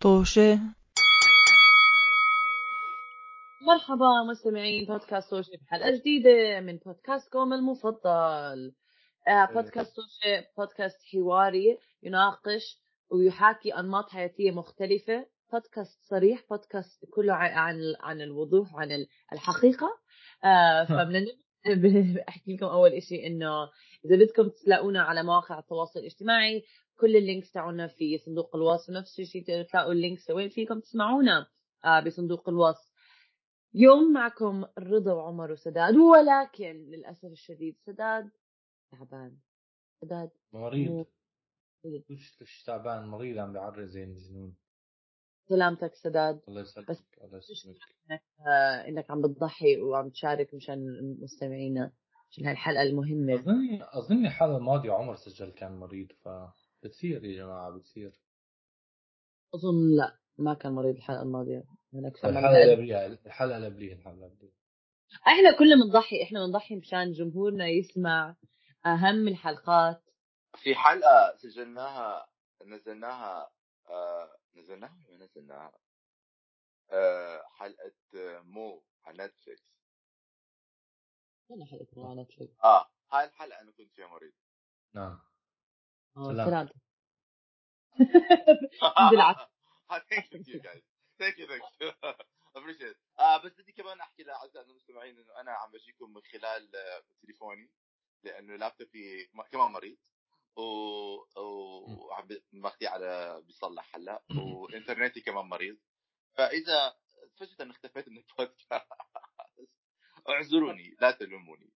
طوشة. مرحبا مستمعين بودكاست سوشي بحلقة جديدة من بودكاستكم المفضل. آه بودكاست سوشي بودكاست حواري يناقش ويحاكي أنماط حياتية مختلفة. بودكاست صريح بودكاست كله عن عن الوضوح عن الحقيقة. آه فبدنا احكي لكم أول إشي إنه إذا بدكم تلاقونا على مواقع التواصل الاجتماعي كل ال links تاعونا في صندوق الوصف نفس الشيء تلاقوا ال links وين فيكم تسمعونا آه بصندوق الوصف. يوم معكم رضا وعمر وسداد ولكن للأسف الشديد سداد تعبان. سداد مريض. مش مش تعبان؟ مريض عم بيعرض زي المجنون سلامتك سداد. الله يسلمك بس الله يسلمك. إنك آه إنك عم بتضحي وعم تشارك مشان مستمعينا عشان هاي الحلقة المهمة. أظني أظني الحلقة الماضيه عمر سجل كان مريض ف بتصير يا جماعة بتصير. أظن لا ما كان مريض الحلقة الماضية. هناك الحلقة اللي قبليها الحلقة اللي قبليها الحلقة اللي قبليها إحنا كلنا بنضحي إحنا بنضحي مشان جمهورنا يسمع أهم الحلقات. في حلقة سجلناها نزلناها آه نزلناها ولا نزلناها آه حلقه مو على Netflix ولا حلقه على Netflix آه هاي الحلقة أنا كنت فيها مريض. نعم. سلامتك بالعكس thank you guys thank you thank you appreciate بس بدي كمان أحكي لاعزائنا المستمعين إنه أنا عم بجيكم من خلال تليفوني لأنه لابتوبي كمان مريض. وعم ماخذيه على بيصلح هلأ وإنترنتي كمان مريض. فإذا فجأة اختفيت من البودكاست. اعذروني لا تلوموني.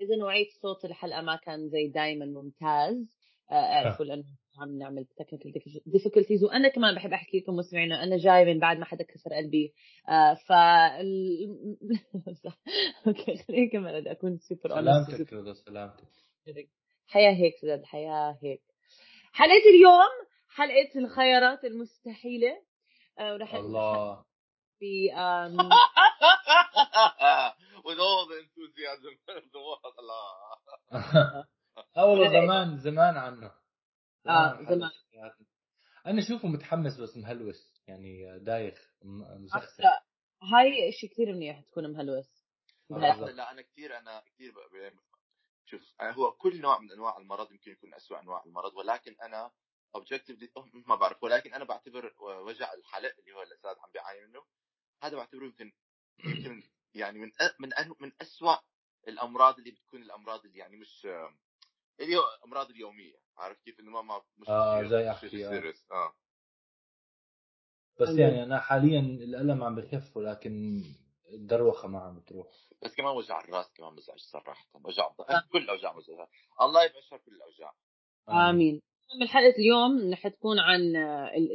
إذا نوعية صوت الحلقة ما كان زي دائما ممتاز. أعرفوا لأنه عم نعمل technical difficulties وأنا كمان بحب أحكي لكم مستمعين أنا جاي من بعد ما حدا كسر قلبي. آه ف أوكي خليني كمان أكون سوبر سلامتك سلامتك. حياة هيك سداد حياة هيك. حلقة اليوم حلقة الخيارات المستحيلة. آه ورح الله. في um... with all the enthusiasm in the world الله. أول زمان زمان عنه. آه زمان أنا اشوفه متحمس بس مهلوس يعني دايخ مسخسر هاي شيء كثير منيح تكون مهلوس. لا أنا كثير أنا كثير شوف هو كل نوع من أنواع المرض يمكن يكون اسوء أنواع المرض ولكن أنا اوبجكتيفلي ما بعرف ولكن أنا بعتبر وجع الحلق اللي هو الأستاذ عم بيعاني منه هذا بعتبره يمكن يمكن يعني من من من اسوء الأمراض اللي بتكون الأمراض اللي يعني مش اللي هو الامراض اليومية عارف كيف إنه ما ما مش آه زي احكي آه. آه بس يعني أنا حاليا الألم عم بخف ولكن الدوخة ما عم بتروح. بس كمان وجع الراس كمان مزعج صراحة. وجع كل الأوجاع مزعجه الله يبشر كل الأوجاع. آمين. من حلقه اليوم رح تكون عن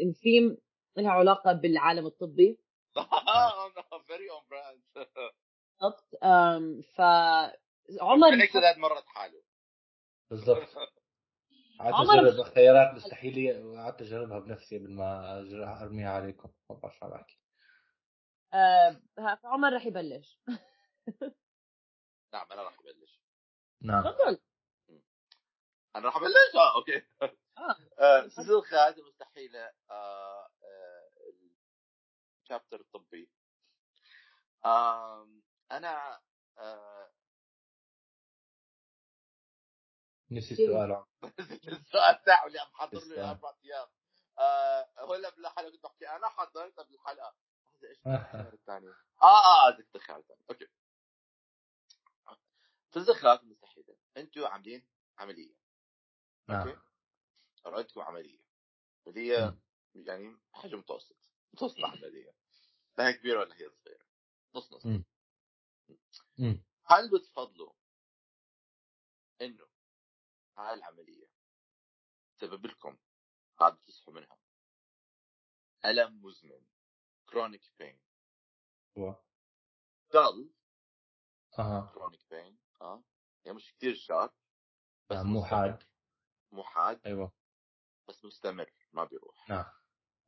الثيم لها علاقة بالعالم الطبي. very on brand بالضبط. ف عمر هيك مرت حاله. بالضبط. قعدت اجرب خيارات مستحيله وقعدت اجربها بنفسي قبل ما أرميها عليكم. ما بعرف شو عم بحكي آه فعمر رح يبلش. نعم أنا رح أبلش. نعم. تفضل. أنا رح أبلش؟ آه أوكي. آه سلسله الخيارات المستحيله الشابتر الطبي. أنا آه نسيت سؤال. السؤال تاعه اللي عم حضر له أربع أيام. آه هلا بالحلقة كنت بحكي أنا حضرت قبل الحلقة. إيش الخيار الثاني آه آه ذكرت الخيار الثاني أوكي. في الخيارات المستحيله أنتم عاملين عملية. أوكي؟ عندكم عملية. عمليه يعني حجم متوسط. متوسط عمليه لا هي كبيرة ولا هي صغيرة. نص نص. هل بتفضلوا إنه هاي العملية تسبب لكم بعد تصحوا منها؟ ألم مزمن. chronic pain ضل أها chronic pain آه يعني مش كثير sharp بس مو حاد مو حاد أيوه بس مستمر ما بيروح نعم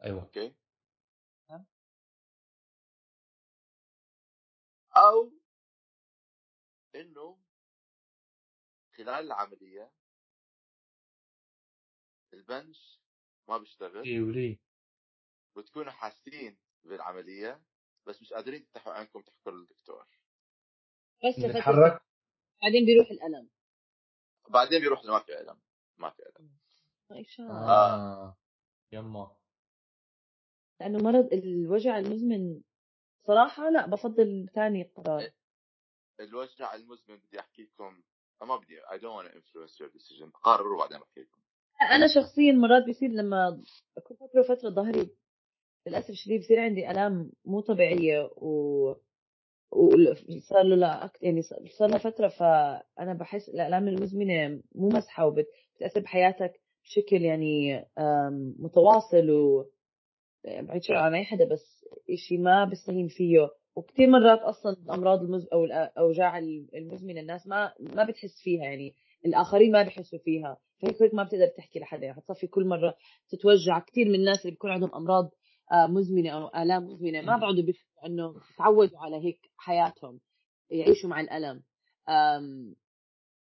أيوه أوكي أو انه خلال العملية البنش ما بيشتغل اي ولي بتكونوا حاسين بالعملية بس مش قادرين تفتحوا عينكم تحكوا للدكتور. بس فترة نتحرك بعدين بيروح الألم. بعدين بيروح ما في ألم ما في ألم. طيب شو آه. يما. لأنه مرض الوجع المزمن صراحة لا بفضل ثاني قرار. الوجع المزمن بدي أحكي لكم ما بدي I don't want to influence your decision قرروا بعدين بحكي لكم. أنا شخصيا مرات بيصير لما أكون فترة وفترة ظهري للأسف الشديد بصير عندي آلام مو طبيعية و وصار له لا. يعني صار لها فترة فأنا بحس الآلام المزمنة مو مسحه وبتاثر بحياتك بشكل يعني متواصل و بعيد شر عن أي حدا بس إشي ما بستهين فيه وكثير مرات أصلا الأمراض المز أو الأوجاع المزمنة الناس ما ما بتحس فيها يعني الآخرين ما بحسوا فيها فهيك هيك ما بتقدر تحكي لحدا يعني حتصفي كل مرة تتوجع كثير من الناس اللي بيكون عندهم أمراض مزمنة أو آلام مزمنة ما بيقعدوا بيفهموا إنه تعودوا على هيك حياتهم يعيشوا مع الألم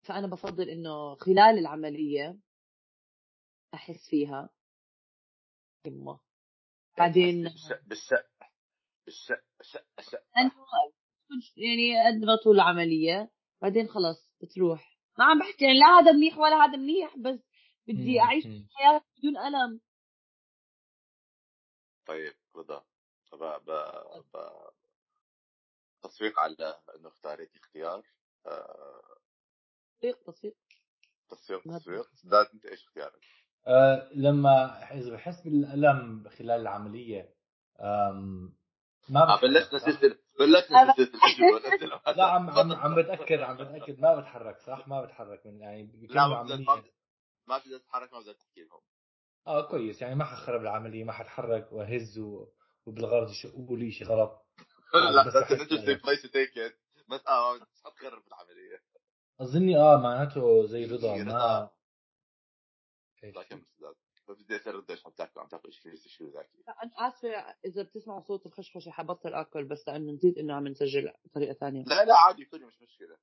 فأنا بفضل إنه خلال العملية أحس فيها يمه بعدين بالشق بالشق بالشق شق شق انه يعني اضغطوا العملية بعدين خلص بتروح ما عم بحكي يعني لا هذا منيح ولا هذا منيح بس بدي. أعيش. حياه بدون ألم طيب رضا. ب... ب... ب... تصفيق على إنه اختاريتي اختيار آه... تصفيق تصفيق تصفيق تصفيق سداد أنت إيش اختيارك؟ آه لما إذا بحس بالألم خلال العملية آم، ما آه بلشنا؟ سلسلة بلشنا سلسلة. لا عم عم عم بتأكد عم بتأكد ما بتحرك صح؟ ما بتحرك من يعني لا ما ما عملية. بقدر- ما بقدر أتحرك ما بقدر تحكي لهم آه كويس. يعني ما حخرب العملية ما حتحرك واهز و... وبالغرض يشقوا لي شيء غلط. لا بس that's an interesting بالألم. place to take it. بس آه مش حتخرب العملية. أظني آه معناته زي رضا إيه، ما؟ لكن بدي أسأل رضا إيش عم تاكل عم تاكل شيء شو ذاكي. أنا آسفة إذا بتسمعوا صوت الخشخشة حبطل اكل بس لأنه نسيت إنه عم نسجل بطريقه ثانية. لا لا عادي كله مش مشكلة.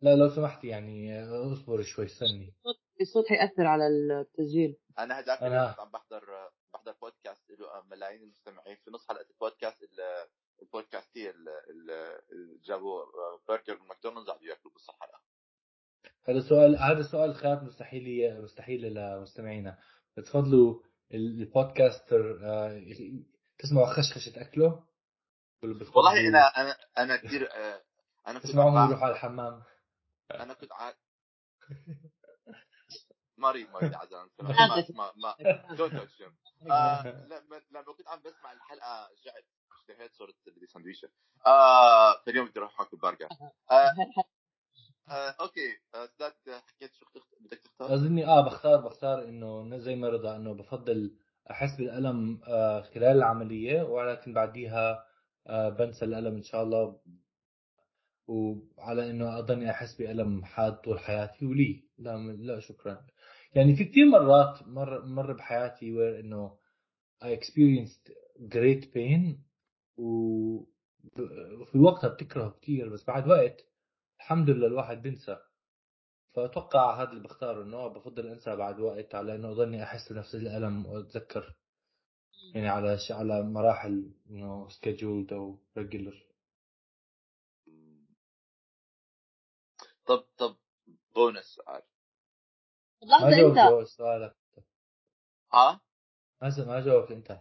لا لو سمحت يعني آه، اصبر شوي استني. الصوت حيأثر على التسجيل. أنا هداك أنا- اليوم كنت عم بحضر بحضر بودكاست له ملايين المستمعين في نص حلقة البودكاست ال- البودكاستيه اللي جابوا برجر من ماكدونالدز قعدوا ياكلوا بنص الحلقة هذا سؤال هذا سؤال خيار مستحيل مستحيل لمستمعينا. بتفضلوا ال- podcaster آه، تسمعوا خشخشة أكله؟ ولا بتفضلوا والله أنا أنا أنا كثير آه، أنا كنت تسمعوهم عم يروحوا على الحمام؟ أنا كنت ع... مريض مريض عزام ما ما ما don't touch آه لما لما كنت عم بسمع الحلقة رجعت اشتهيت صرت بدي سندويشه آه فاليوم بدي أروح أكل برجر آه آه أوكي. آه سداد حكيت شو بدك تختار؟ أظني آه بختار بختار إنه زي ما رضا إنه بفضل أحس بالألم آه، خلال العملية ولكن بعديها آه، بنسى الألم إن شاء الله. وعلى إنه أضلني أحس بألم حاد طول حياتي ولي. لا لا شكرا. يعني في كثير مرات مر مر بحياتي where إنه I experienced great pain وفي وقتها بتكره كثير بس بعد وقت الحمد لله الواحد بنسى فأتوقع هذا اللي بختاره إنه بفضل أنسى بعد وقت على إنه أضلني أحس بنفس الألم وأتذكر. يعني على. على مراحل إنه scheduled أو regular. طب طب بونس سؤال جاوبت أنت جواب سؤالك ها؟ ما ما جاوبت أنت.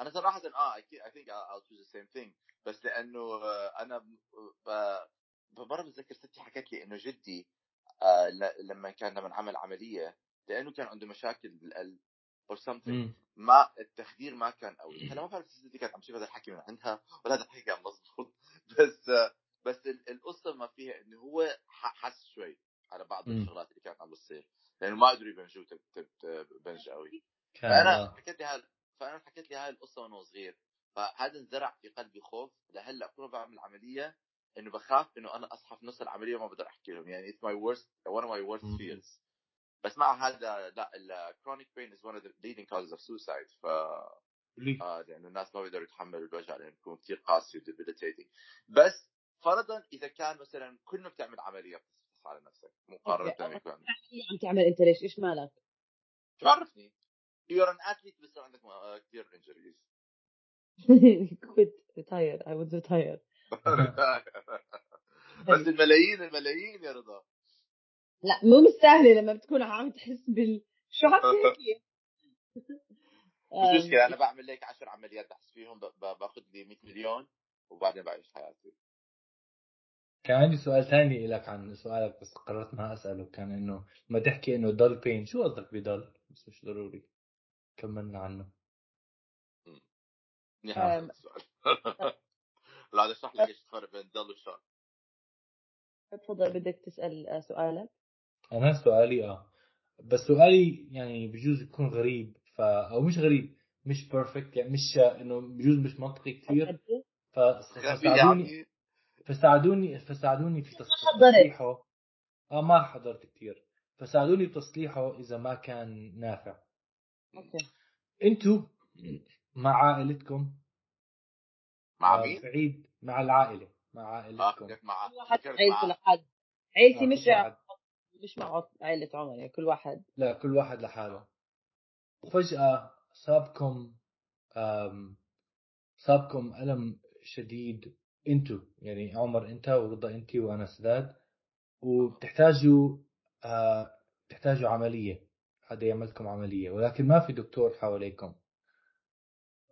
أنا صراحة آه I think I'll choose the same thing. بس لأنه آه، أنا مره بتذكر ستي حكت لي إنه جدي آه، ل- لما كان لما عمل عملية لأنه كان عنده مشاكل بالقلب or something. ما التخدير ما كان قوي. هلا ما بعرف ستي كانت عم تشوف هذا الحكي من عندها ولا هذا الحكي كان مضبوط بس آه، بس ال- القصة ما فيها إنه هو ح- حس شوي. على بعض مم. الشغلات اللي كانت عم بتصير. لأنه ما قدروا يبنجوه بنج قوي فأنا آه. حكيت لي هاي فأنا حكيت لي هاي القصة وأنا صغير. فهذا انزرع في قلبي خوف. لهلأ كل ما بعمل عملية إنه بخاف إنه أنا أصحى في نص العملية وما بقدر أحكي لهم. يعني it's my worst one of my worst fears. بس مع هذا لا ال chronic pain is one of the leading causes of suicide. ف آه لأنه الناس ما بيقدروا يتحملوا الوجع لأنه بيكون كثير قاسي بس فرضا إذا كان مثلا كل ما بتعمل عملية على نفسك مقارنه. يكون عم تعمل أنت ليش؟ إيش مالك؟ شو عرفني you're an athlete بس عندك آه، كثير injuries كنت retire I would retire. بس الملايين الملايين يا رضا. لا مو مستاهلة لما بتكون عم تحس بال شو عم تحكي؟ مش مشكلة أنا بعمل هيك 10 عمليات بحس فيهم باخذ لي 100 مليون وبعدين بعيش حياتي. كان عندي سؤال ثاني لك عن سؤالك بس قررت ما أسأله كان إنه ما تحكي إنه ضل بين شو قصدك بضل بس مش ضروري. كملنا عنه. السؤال. لا اشرح لك إيش الفرق بين ضل والشر تفضل بدك تسأل آه، سؤالك. أنا سؤالي آه. بس سؤالي يعني بجوز يكون غريب ف أو مش غريب مش perfect يعني مش إنه بجوز مش منطقي كثير فساعدوني فساعدوني فساعدوني في. تصليحه. آه ما حضرت كثير فساعدوني بتصليحه إذا ما كان نافع. أوكي. أنتوا مع عائلتكم؟ مع آه، مين؟ في عيد مع العائلة. مع آه عائلتكم. فكرت مع مع لحد عيلتي آه، مش واحد. مش مع عائلة عمر يعني كل واحد. لا كل واحد لحاله. وفجأة صابكم صابكم ألم شديد انتو يعني عمر انت ورضا انت وأنا سداد وبتحتاجوا آه، بتحتاجوا عملية. حدا يعمل لكم عملية ولكن ما في دكتور حواليكم.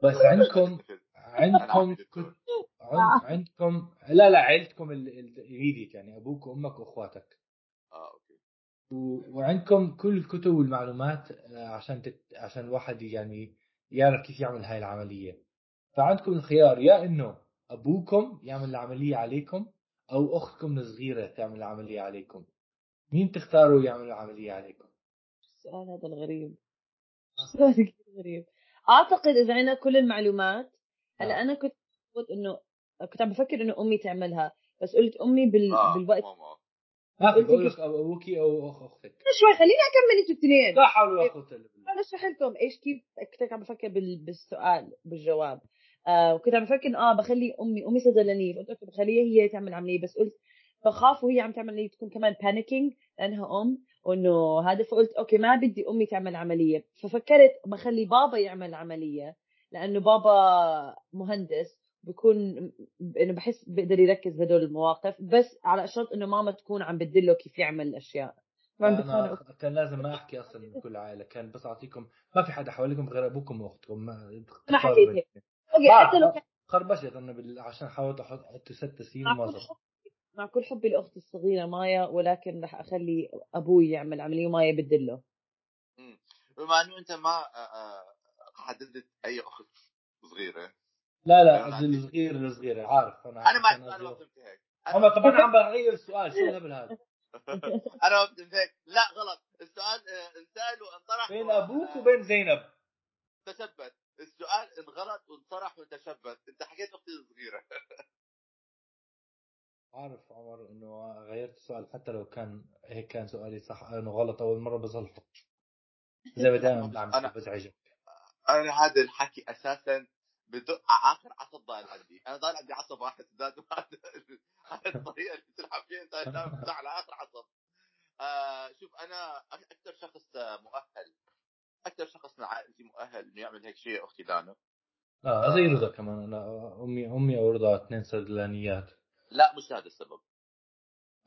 بس عندكم عندكم عندكم لا لا عيلتكم الإيميديت يعني أبوك وأمك وأخواتك. آه أوكي. وعندكم كل الكتب والمعلومات آه، عشان تت... عشان الواحد يعني يعرف كيف يعمل هاي العملية. فعندكم الخيار يا إنه أبوكم يعمل العملية عليكم أو أختكم الصغيرة تعمل العملية عليكم. مين تختاروا يعمل العملية عليكم؟ السؤال هذا الغريب. سؤال كثير غريب. أعتقد إذا عندنا كل المعلومات هلأ آه. أنا كنت قلت إنه كنت عم بفكر إنه أمي تعملها بس قلت أمي بال... آه بالوقت. ماما. ما في قلت بقول لك أبوكي أو اخ أختك شوي خليني أكمل أنتوا الاثنين. لا حول ولا قوة إلا بالله. أنا اشرح لكم إيش كيف كنت عم بفكر بال... بالسؤال بالجواب. آه وكنت عم بفكر آه بخلي أمي أمي صيدلانيه فقلت أوكي بخليها هي تعمل عملية. بس قلت بخاف وهي عم تعمل عملية تكون كمان panicking لأنها أم وإنه هذا فقلت أوكي ما بدي أمي تعمل عملية. ففكرت بخلي بابا يعمل عملية لأنه بابا مهندس بكون إنه بحس بيقدر يركز بهدول المواقف. بس على شرط إنه ماما تكون عم بتدله كيف يعمل الأشياء. أنا كان لازم ما أحكي أصلا بكل عائلة. كان بس أعطيكم ما في حدا حواليكم غير أبوكم وأختكم ما ما حكيت هيك. أوكي حتى لو كان خربشت أنا بال... عشان حاولت أحط أحط ست سنين مع وما كل زبط مع كل حبي لأختي الصغيرة مايا ولكن رح أخلي أبوي يعمل عملية ومايا بدله مم. بما إنه أنت ما آه، آه، حددت أي أخت صغيرة. لا لا عندي- الصغير الصغير عارف أنا أنا ما أنا ما. فهمت هيك. أنا عم بغير السؤال شو الهبل هذا؟ أنا ما فهمت هيك. لا غلط. السؤال آه، انسأل وانطرح بين أبوك وبين زينب. تشبت السؤال انغلط وانطرح وتشبت انت حكيت أختي الصغيرة. عارف عمر إنه غيرت السؤال حتى لو كان هيك كان سؤالي صح إنه غلط أول مرة بصلحه زي ما دائما بعمل أنا- بزعجك أنا هذا الحكي أساسا بدق على آخر عصب ضايل عندي. أنا ضايل عندي عصب واحد سداد هاي الطريقة اللي بتلعب فيها. أنت على اخر عصب. آه شوف أنا أكثر شخص مؤهل أكثر شخص من عائلتي مؤهل إنه يعمل هيك شيء أختي دانا. آه زي رضا كمان. أنا أمي أمي أو رضا اثنين صيدلانيات لا مش هذا السبب.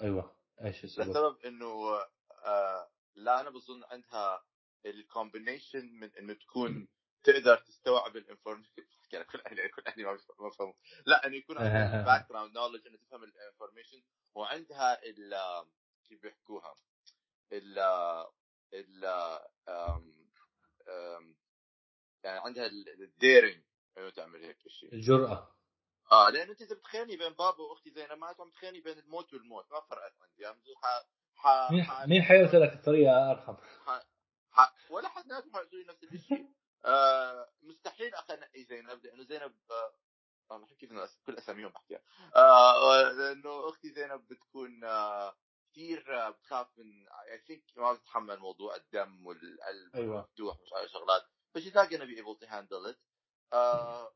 أيوه. إيش السبب؟ السبب إنه آه لا أنا بظن عندها ال combination من إنه تكون تقدر تستوعب ال information لك كل أهلي كل أهلي ما بفهموا. لا إنه يكون عندها ال background knowledge إنه تفهم ال information وعندها ال كيف بيحكوها؟ ال ال يعني عندها ال daring انه تعمل هيك شيء الجرأة. آه لأنه أنت إذا بتخيرني بين بابا وأختي زينب معناته عم تخيرني بين الموت والموت ما فرقت عندي بقول ح ح مين ح- مين الطريقة ارحم؟ ح... ولا حد ناس لي نفس الشيء آه مستحيل أخي انقي زينب لأنه زينب آه كيف كل أساميهم بحكيها. آه لأنه أختي زينب بتكون آه كثير بتخاف من اي ثينك ما بتتحمل موضوع الدم والقلب أيوه. مفتوح مش عارف شغلات ف she's not gonna be able to handle it. آه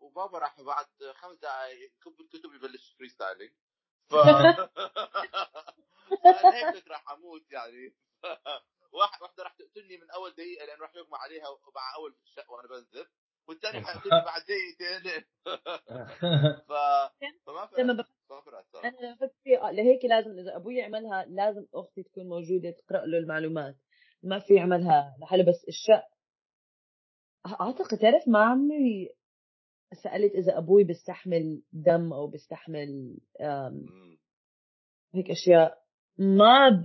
وبابا راح بعد خمس دقائق يكب الكتب يبلش freestyling ف هيك راح أموت يعني. واحد واحدة راح تقتلني من أول دقيقة لأنه راح يغمى عليها مع أول شق وأنا بنزف والثاني حيقتلني بعد دقيقتين ف فما لما فرقت بف- ما فرقت صراحة. أنا بفكر فيه، آه، لهيك لازم إذا أبوي يعملها لازم أختي تكون موجودة تقرأ له المعلومات. ما في يعملها لحاله بس الشق أعتقد تعرف ما عمري سألت إذا أبوي بيستحمل دم أو بيستحمل. هيك أشياء. ما ب...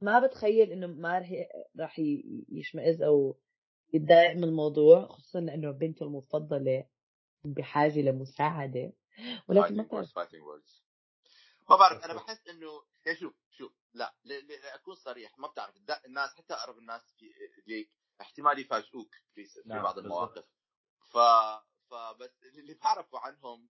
ما بتخيل إنه ما رح راح يشمئز أو يتضايق من الموضوع خصوصا لأنه بنته المفضلة بحاجة لمساعدة. ولكن ما fighting بتعرف. words fighting words. ما بعرف أنا بحس إنه يا شوف شوف لا ل- ل- لاكون صريح ما بتعرف الد- الناس حتى أقرب الناس في ليك احتمال يفاجئوك في, في نعم، بعض. المواقف. ف فبس اللي بعرفه عنهم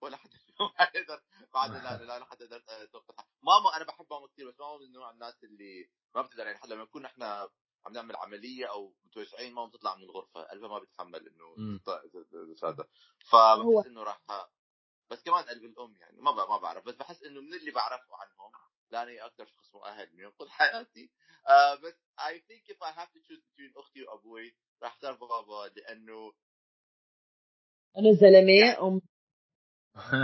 ولا حدا حيقدر بعد لا لا لا حدا يقدر يتوقع ماما أنا بحب ماما كثير بس ماما من نوع الناس اللي ما بتقدر يعني حتى لما نكون إحنا عم نعمل عملية أو متوجعين ماما بتطلع من الغرفة قلبها ما بيتحمل إنه هذا. فبحس إنه راح بس كمان قلب الأم يعني ما ب- ما بعرف بس بحس إنه من اللي بعرفه عنهم لأني أكثر شخص مؤهل انه ينقذ حياتي. آه بس I think if I have to choose between أختي وأبوي راح أختار بابا لأنه أنا زلمه أم.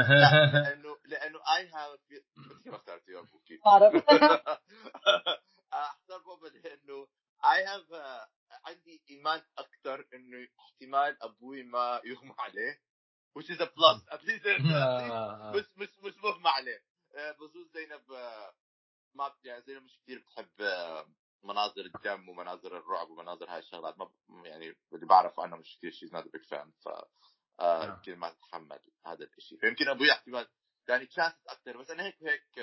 لا لأنه لأنه I have انت كيف اخترت يا أبوكي. بعرف. أختار بابا لأنه I have آه، عندي إيمان أكثر إنه احتمال أبوي ما يغمى عليه which is a plus. at least, at least آه. مش مش مش مغمى عليه. آه، بخصوص زينب آه، ما يعني زينب مش كثير بتحب مناظر الدم ومناظر الرعب ومناظر هاي الشغلات. ما يعني اللي بعرفه عنها مش كثير شيء not big fan ف. يمكن ما تتحمل هذا الشيء فيمكن أبوي احتمال. يعني chance أكثر بس أنا هيك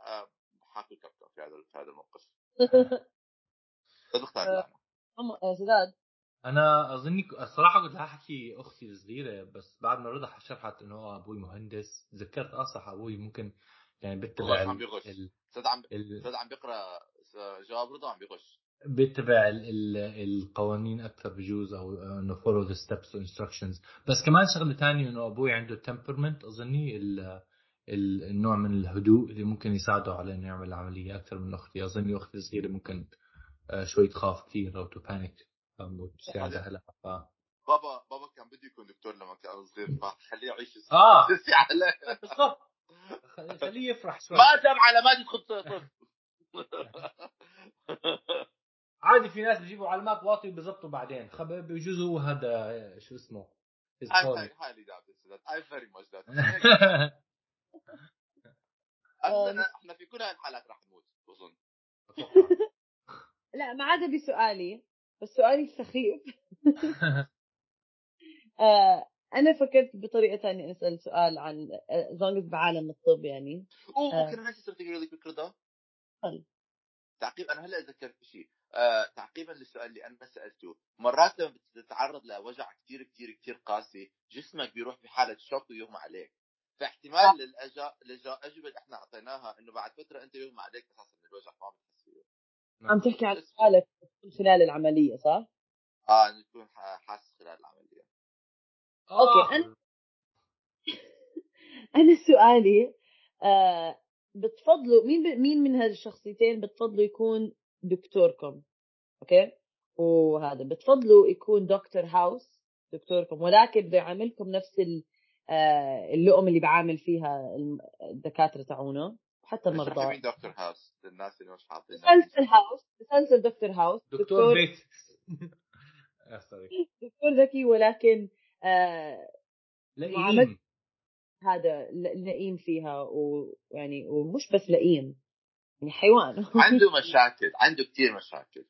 آه، حاكل كبكب في هذا في هذا الموقف. أم- آه، زداد أنا أظني ك- الصراحة كنت احكي أختي الصغيرة بس بعد ما رضا شرحت انه هو أبوي مهندس تذكرت آه صح أبوي ممكن يعني بيتبع عم. بيغش ال... أستاذ عم. أستاذ عم بيقرأ جواب رضا عم بيغش بيتبع ال... ال... القوانين أكثر بجوز أو إنه follow the steps و instructions بس كمان شغلة ثانية إنه أبوي عنده temperament أظني ال... ال... النوع من الهدوء اللي ممكن يساعده على إنه يعمل العملية أكثر من أختي أظني أختي الصغيرة ممكن شوي تخاف كثير أو to panic وتساعد أهلها ف... بابا بابا كان بده يكون دكتور لما كان صغير فخليه يعيش آه. عليه بالضبط خليه يفرح شوي ما تم علامات يدخل طب عادي في ناس بيجيبوا علامات واطي وبيزبطوا بعدين خب بجوز هو هذا شو اسمه calling. very highly doubted that. I very much doubt. آه. إحنا في كل هاي الحالات راح نموت بظن. لا ما عدا بسؤالي بس سؤالي السخيف آه أنا فكرت بطريقة ثانية أسأل سؤال عن زونجز بعالم الطب يعني. أوه آه. ممكن أنا صرت أقول لك فكره ده. تفضل. تعقيب أنا هلأ ذكرت شيء آه تعقيبا للسؤال اللي أنا سألته. مرات لما بتتعرض لوجع كثير كثير كثير قاسي جسمك بيروح بحاله شوك ويغمى عليك. فاحتمال للأجا... الاجوبه اللي إحنا أعطيناها إنه بعد فترة أنت يغمى عليك أساسا من الوجع ما عم تحكي عن حالك خلال العملية صح؟ آه انه تكون ح- حاسس خلال العملية. أوكي، آه. أنا- أنا سؤالي آه بتفضلوا مين ب... مين من هالشخصيتين بتفضلوا يكون دكتوركم؟ أوكي؟ وهذا بتفضلوا يكون دكتور House دكتوركم ولكن بيعاملكم نفس ال... آه اللقم اللي بعامل فيها الم- الدكاترة تاعونه؟ لي المرضى. مين دكتور هاوس للناس اللي مش حاطين مسلسل هاوس مسلسل دكتور هاوس دكتور بيت آه، سوري دكتور ذكي ولكن آه لئيم. هذا ل- لئيم فيها ويعني ومش بس لئيم. يعني حيوان. عنده مشاكل. عنده كثير مشاكل.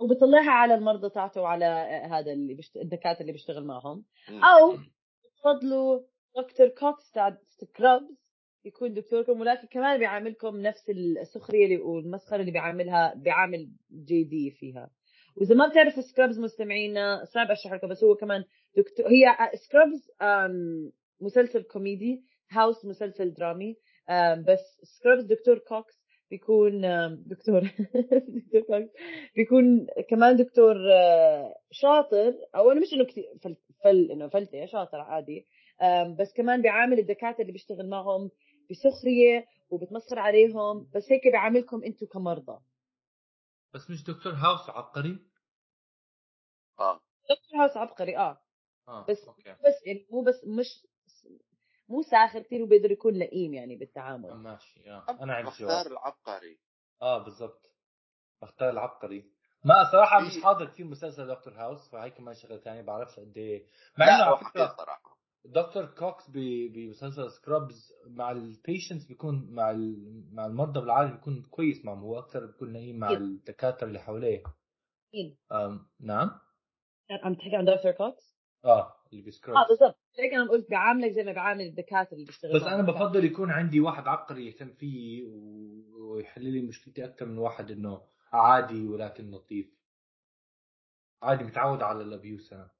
وبطلعها على المرضى تاعته وعلى هذا اللي بشت... الدكاترة اللي بيشتغل معهم. أو بتفضلوا دكتور Cox تاع Scrubs يكون دكتوركم ولكن كمان بيعاملكم نفس السخرية اللي والمسخره اللي بيعاملها بيعامل JD فيها. وإذا ما بتعرفوا Scrubs مستمعينا صعب أشرح لكم بس هو كمان دكتور هي Scrubs مسلسل كوميدي House مسلسل درامي بس Scrubs دكتور Cox بيكون دكتور دكتور Cox بيكون كمان دكتور شاطر أو أنا مش إنه كثير فل, فل إنه فلتة شاطر عادي بس كمان بيعامل الدكاترة اللي بيشتغل معهم بسخرية وبتمسخر عليهم بس هيك بيعاملكم أنتم كمرضى. بس مش دكتور House عبقري؟ آه. دكتور House عبقري آه. آه بس- أوكي. بس يعني مو بس مش مو ساخر كثير وبيقدر يكون لئيم يعني بالتعامل. ماشي آه. أنا عندي بختار العبقري. آه بالضبط. بختار العبقري. ما صراحة في- مش حاضر كثير مسلسل دكتور House فهي كمان شغلة ثانية بعرفش قد إيه. مع لا إنه على فكرة صراحة. دكتور Cox بمسلسل Scrubs مع ال patients بيكون مع ال- مع المرضى بالعالم بيكون كويس معهم. هو أكثر بيكون لئيم مع. الدكاترة اللي حواليه. نعم؟ عم تحكي عن دكتور Cox؟ آه اللي آه ب Scrubs بالضبط. هيك أنا قلت بعاملك زي ما بعامل الدكاترة اللي بيشتغلوا بس أنا. بفضل يكون عندي واحد عبقري يهتم فيي ويحل لي مشكلتي أكثر من واحد إنه عادي ولكن لطيف. عادي متعود على ال abuse أنا.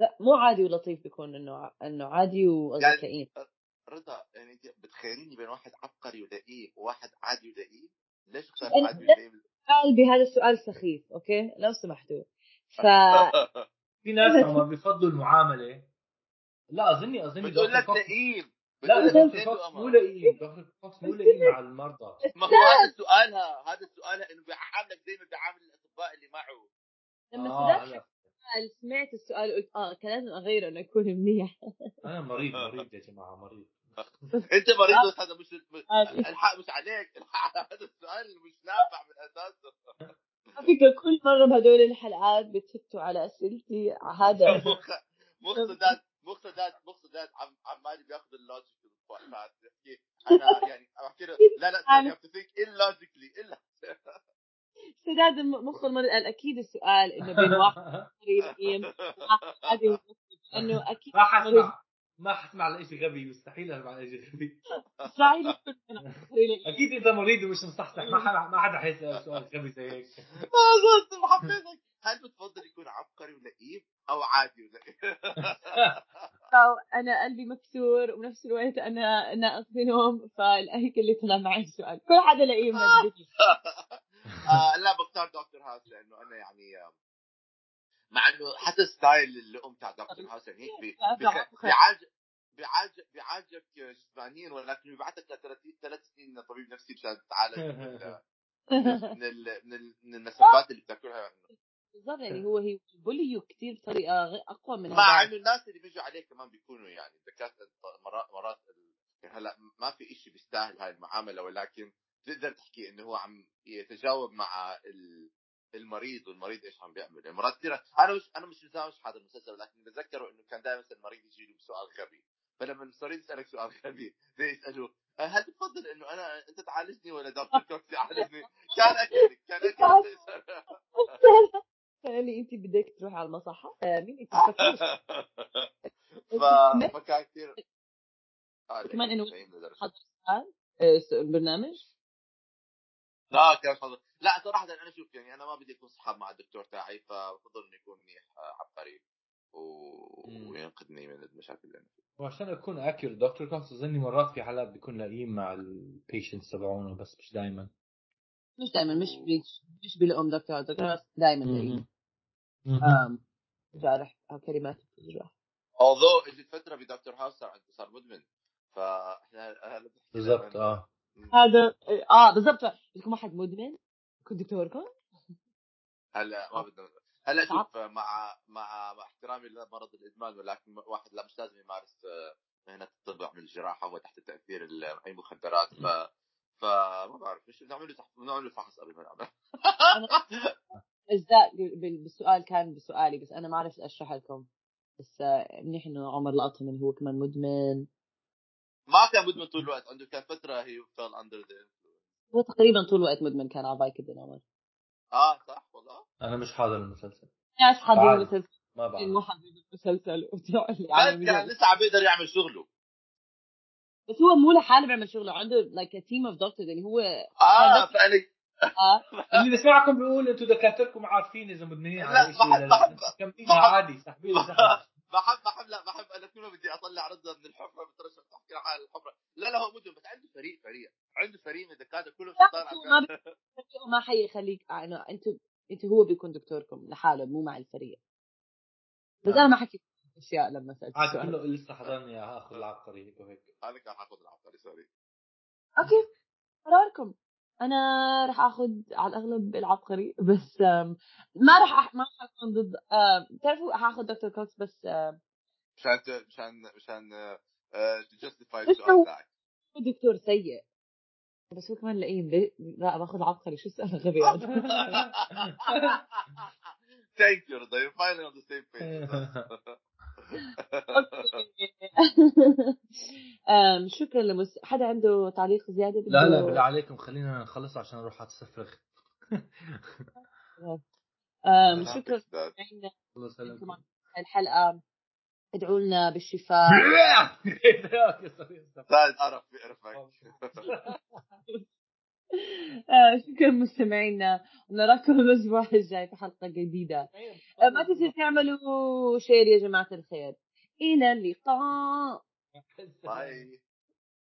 لا مو عادي ولطيف بيكون إنه إنه عادي وقصدك يعني- كئيب رضا يعني انت بتخيريني بين واحد عبقري ولئيم وواحد عادي ولئيم ليش اخترت أنا- عادي ولئيم قلبي هذا السؤال سخيف أوكي؟ لو سمحتوا. ف في ناس عمر بيفضلوا المعاملة لا أظني أظني بتقول لك لئيم لا بتقول لك دكتور. مو لئيم دكتور مو لئيم مع المرضى. ما هو هذا سؤالها هذا سؤالها إنه بيعاملك زي ما بيعامل الأطباء اللي معه. لما آه سأل سمعت السؤال قلت آه كان لازم أغيره إنه يكون منيح. أنا مريض مريض يا جماعة مريض. أنت مريض بس هذا مش مش- عادي. الحق مش عليك. الحق هذا السؤال مش نافع من أساسه. على فكره كل مرة بهدول الحلقات بتفتوا على أسئلتي. هذا مخ مخ سداد مخ سداد مخ سداد عم عمالي بياخذ اللوجيك بحكي أنا يعني بحكي له لا لا to think illogically الا سداد مخ المريض قال أكيد السؤال انه بين واحد مريض عادي ومريض. لأنه أكيد ما حسمع ما حسمع على شيء غبي مستحيل أسمع على شيء غبي مريض. أكيد إذا مريض ومش مصحصح ما حدا ما حدا حيسأل سؤال غبي زي هيك. ما حبيتك هل بتفضل يكون عبقري ولئيم أو عادي ولئيم؟ أنا قلبي مكسور وبنفس الوقت أنا ناقص نوم فهيك اللي طلع معي السؤال كل حدا لئيم آه لا بختار دكتور هاوس لأنه أنا يعني مع إنه حتى ستايل اللقم تاع دكتور هاوس يعني هيك بيعالج بيعالج بيعالجك جسمانيا ولكن بيبعثك ل 30 سنين طبيب نفسي مشان تتعالج من ال- من ال- من ال- من المسافات اللي بتاكلها بالضبط يعني هو هي بوليو كثير بطريقة أقوى من مع إنه الناس اللي بيجوا عليه كمان بيكونوا يعني دكاترة مرات مرات يعني هلأ ما في إشي بيستاهل هاي المعاملة ولكن تقدر تحكي إنه هو عم يتجاوب مع ال- المريض والمريض إيش عم بيعمل يعني مرات كثير أنا مش أنا مش مش حاضر المسلسل لكن بتذكره إنه كان دائما المريض يجي له بسؤال غبي. فلما المريض يسألك سؤال غبي زي يساله "أه، هل تفضل إنه أنا أنت تعالجني ولا دكتور كوكس يعالجني؟ كان اكل كان اكل قال لي أنت بدك تروحي على المصحة؟ آه، مين أنت. فكان كثير آه كمان الدرجة. حضر سؤال آه، برنامج؟ لا كان حظ لا صراحة أنا شوف يعني أنا ما بدي أكون صحاب مع الدكتور تاعي فبفضل إنه يكون منيح آه، عبقري و... وينقذني من المشاكل اللي أنا فيها. وعشان أكون accurate دكتور Cox اظني مرات في حالات بيكون لئيم مع ال patients تبعونه بس مش دائما مش دائما مش مش مش بلؤم دكتور دكتور دائما لئيم جارح أو كلمات although اجت فترة بدكتور House صار عنده صار مدمن. فاحنا هلا بنحكي بالضبط آه. هذا آه بالضبط. بدكم واحد مدمن؟ كنت دكتوركم هلا ما بدنا. هلا. شوف مع مع مع احترامي لمرض الإدمان ولكن واحد لا مش لازم يمارس آه، مهنة الطب يعمل الجراحة وهو تحت تاثير أي مخدرات ف فما بعرف مش نعمل له تحت نعمل له فحص قبل ما نعمل. أجزاء بال- بالسؤال كان بسؤالي بس أنا ما عرفت اشرح لكم. بس آه، منيح إنه عمر لقطهم انه هو كمان مدمن. ما كان مدمن طول الوقت عنده كان فترة he fell under the هو تقريبا طول الوقت مدمن كان على Vicodin عمر آه صح والله. أنا مش حاضر المسلسل. ناس بعرف. المسلسل. ما بعرف مو حاضرين المسلسل. كان. لسه عم بيقدر يعمل شغله. بس هو مو لحاله بيعمل شغله عنده like team of doctors يعني هو آه فانا آه. اللي بسمعكم بيقول أنتم دكاتركم عارفين إذا مدمنين لا، على شيء بحب- ولا لا بحب- كمليها بحب- عادي سحب بحب بحب لا بحب أنا كل ما بدي أطلع رضا من الحفرة بترشح تحكي عن الحفرة. لا لا هو مدمن بس عنده فريق فريق. عنده فريق من الدكاتره كلهم شطار ما ما حيخليك آه، إنه أنتوا أنتوا هو بيكون دكتوركم لحاله مو مع الفريق. بس آه. أنا ما حكيت أشياء لما سألت عاد كله لسه حضرني اياها آخذ العبقري هيك وهيك. هذا كان حاخذ العبقري sorry. أوكي قراركم. أنا راح اخذ على الأغلب العبقري بس ما راح أح... ما راح أكون ضد آم، تعرفوا حاخذ دكتور Cox بس مشان مشان مشان to justify بس السؤال تاعك دكتور سيء. بس هو كمان لئيم؟ لا باخذ عبقري شو السؤال هذا؟ thank you رضا on the same page. آم، شكرا لميس حدا عنده تعليق زيادة؟ بده لا لا بالله عليكم خلينا نخلص عشان أروح آم، شكرا لمستمعينا. الله يسلمك كمان الحلقة. ادعوا لنا بالشفاء. بقرفك آه، شكرا مستمعينا ونراكم الأسبوع الجاي في حلقة جديدة. آه، ما تنسوا تعملوا شير يا جماعة الخير. إلى اللقاء. Uh, Bye.